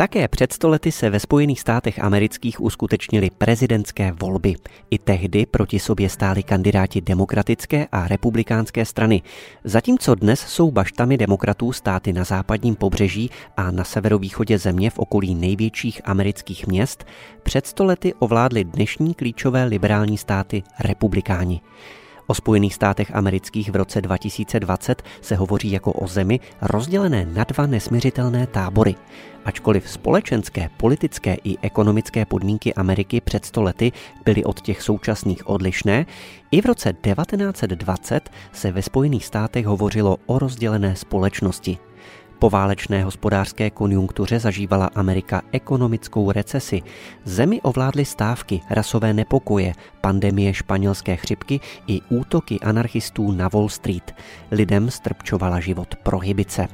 Také před stolety se ve Spojených státech amerických uskutečnily prezidentské volby. I tehdy proti sobě stáli kandidáti demokratické a republikánské strany. Zatímco dnes jsou baštami demokratů státy na západním pobřeží a na severovýchodě země v okolí největších amerických měst, před stolety ovládly dnešní klíčové liberální státy republikáni. O Spojených státech amerických v roce 2020 se hovoří jako o zemi rozdělené na dva nesměřitelné tábory. Ačkoliv společenské, politické i ekonomické podmínky Ameriky před stolety byly od těch současných odlišné, i v roce 1920 se ve Spojených státech hovořilo o rozdělené společnosti. Po válečné hospodářské konjunktuře zažívala Amerika ekonomickou recesi. Zemi ovládly stávky, rasové nepokoje, pandemie španělské chřipky i útoky anarchistů na Wall Street. Lidem strpčovala život prohybice.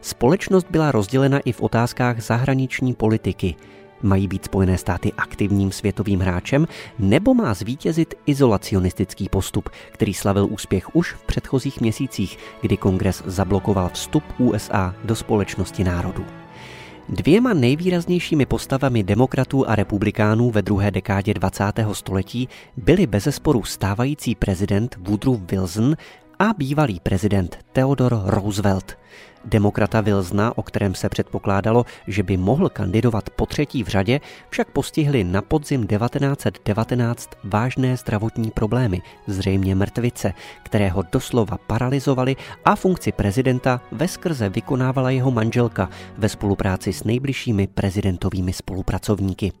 Společnost byla rozdělena i v otázkách zahraniční politiky. Mají být Spojené státy aktivním světovým hráčem, nebo má zvítězit izolacionistický postup, který slavil úspěch už v předchozích měsících, kdy kongres zablokoval vstup USA do společnosti národů. Dvěma nejvýraznějšími postavami demokratů a republikánů ve druhé dekádě 20. století byli bezesporu stávající prezident Woodrow Wilson a bývalý prezident Theodore Roosevelt. Demokrata Wilsona, o kterém se předpokládalo, že by mohl kandidovat po třetí v řadě, však postihly na podzim 1919 vážné zdravotní problémy, zřejmě mrtvice, které ho doslova paralizovaly a funkci prezidenta ve skrze vykonávala jeho manželka ve spolupráci s nejbližšími prezidentovými spolupracovníky.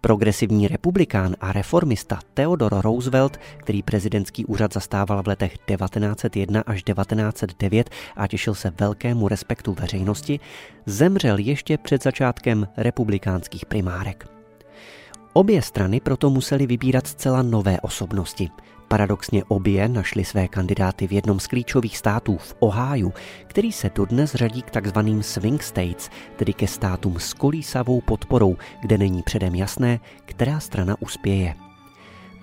Progresivní republikán a reformista Theodore Roosevelt, který prezidentský úřad zastával v letech 1901 až 1909 a těšil se velkému respektu veřejnosti, zemřel ještě před začátkem republikánských primárek. Obě strany proto museli vybírat zcela nové osobnosti. Paradoxně obě našli své kandidáty v jednom z klíčových států v Ohio, který se dodnes řadí k takzvaným swing states, tedy ke státům s kolísavou podporou, kde není předem jasné, která strana uspěje.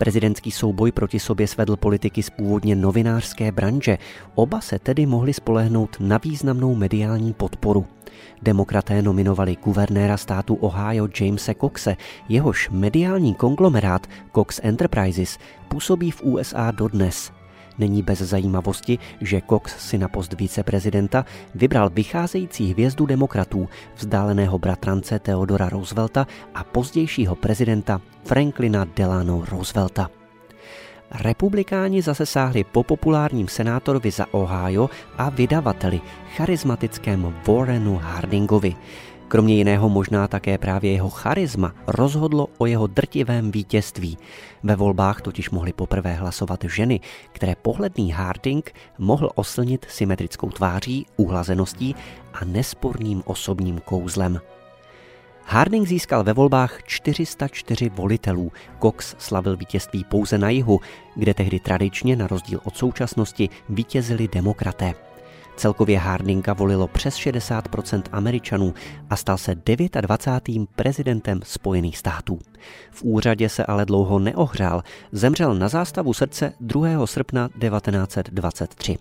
Prezidentský souboj proti sobě svedl politiky z původně novinářské branže. Oba se tedy mohli spolehnout na významnou mediální podporu. Demokraté nominovali guvernéra státu Ohio Jamese Coxe, jehož mediální konglomerát Cox Enterprises působí v USA dodnes. Není bez zajímavosti, že Cox si na post viceprezidenta vybral vycházející hvězdu demokratů, vzdáleného bratrance Theodora Roosevelta a pozdějšího prezidenta Franklina Delano Roosevelta. Republikáni zase sáhli po populárním senátorovi za Ohio a vydavateli, charismatickém Warrenu Hardingovi. Kromě jiného možná také právě jeho charisma rozhodlo o jeho drtivém vítězství. Ve volbách totiž mohly poprvé hlasovat ženy, které pohledný Harding mohl oslnit symetrickou tváří, uhlazeností a nesporným osobním kouzlem. Harding získal ve volbách 404 volitelů. Cox slavil vítězství pouze na jihu, kde tehdy tradičně, na rozdíl od současnosti, vítězili demokraté. Celkově Hardinga volilo přes 60% Američanů a stal se 29. prezidentem Spojených států. V úřadě se ale dlouho neohřál, zemřel na zástavu srdce 2. srpna 1923.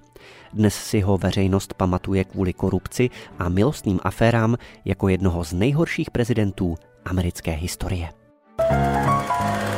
Dnes si ho veřejnost pamatuje kvůli korupci a milostným aférám jako jednoho z nejhorších prezidentů americké historie. thank you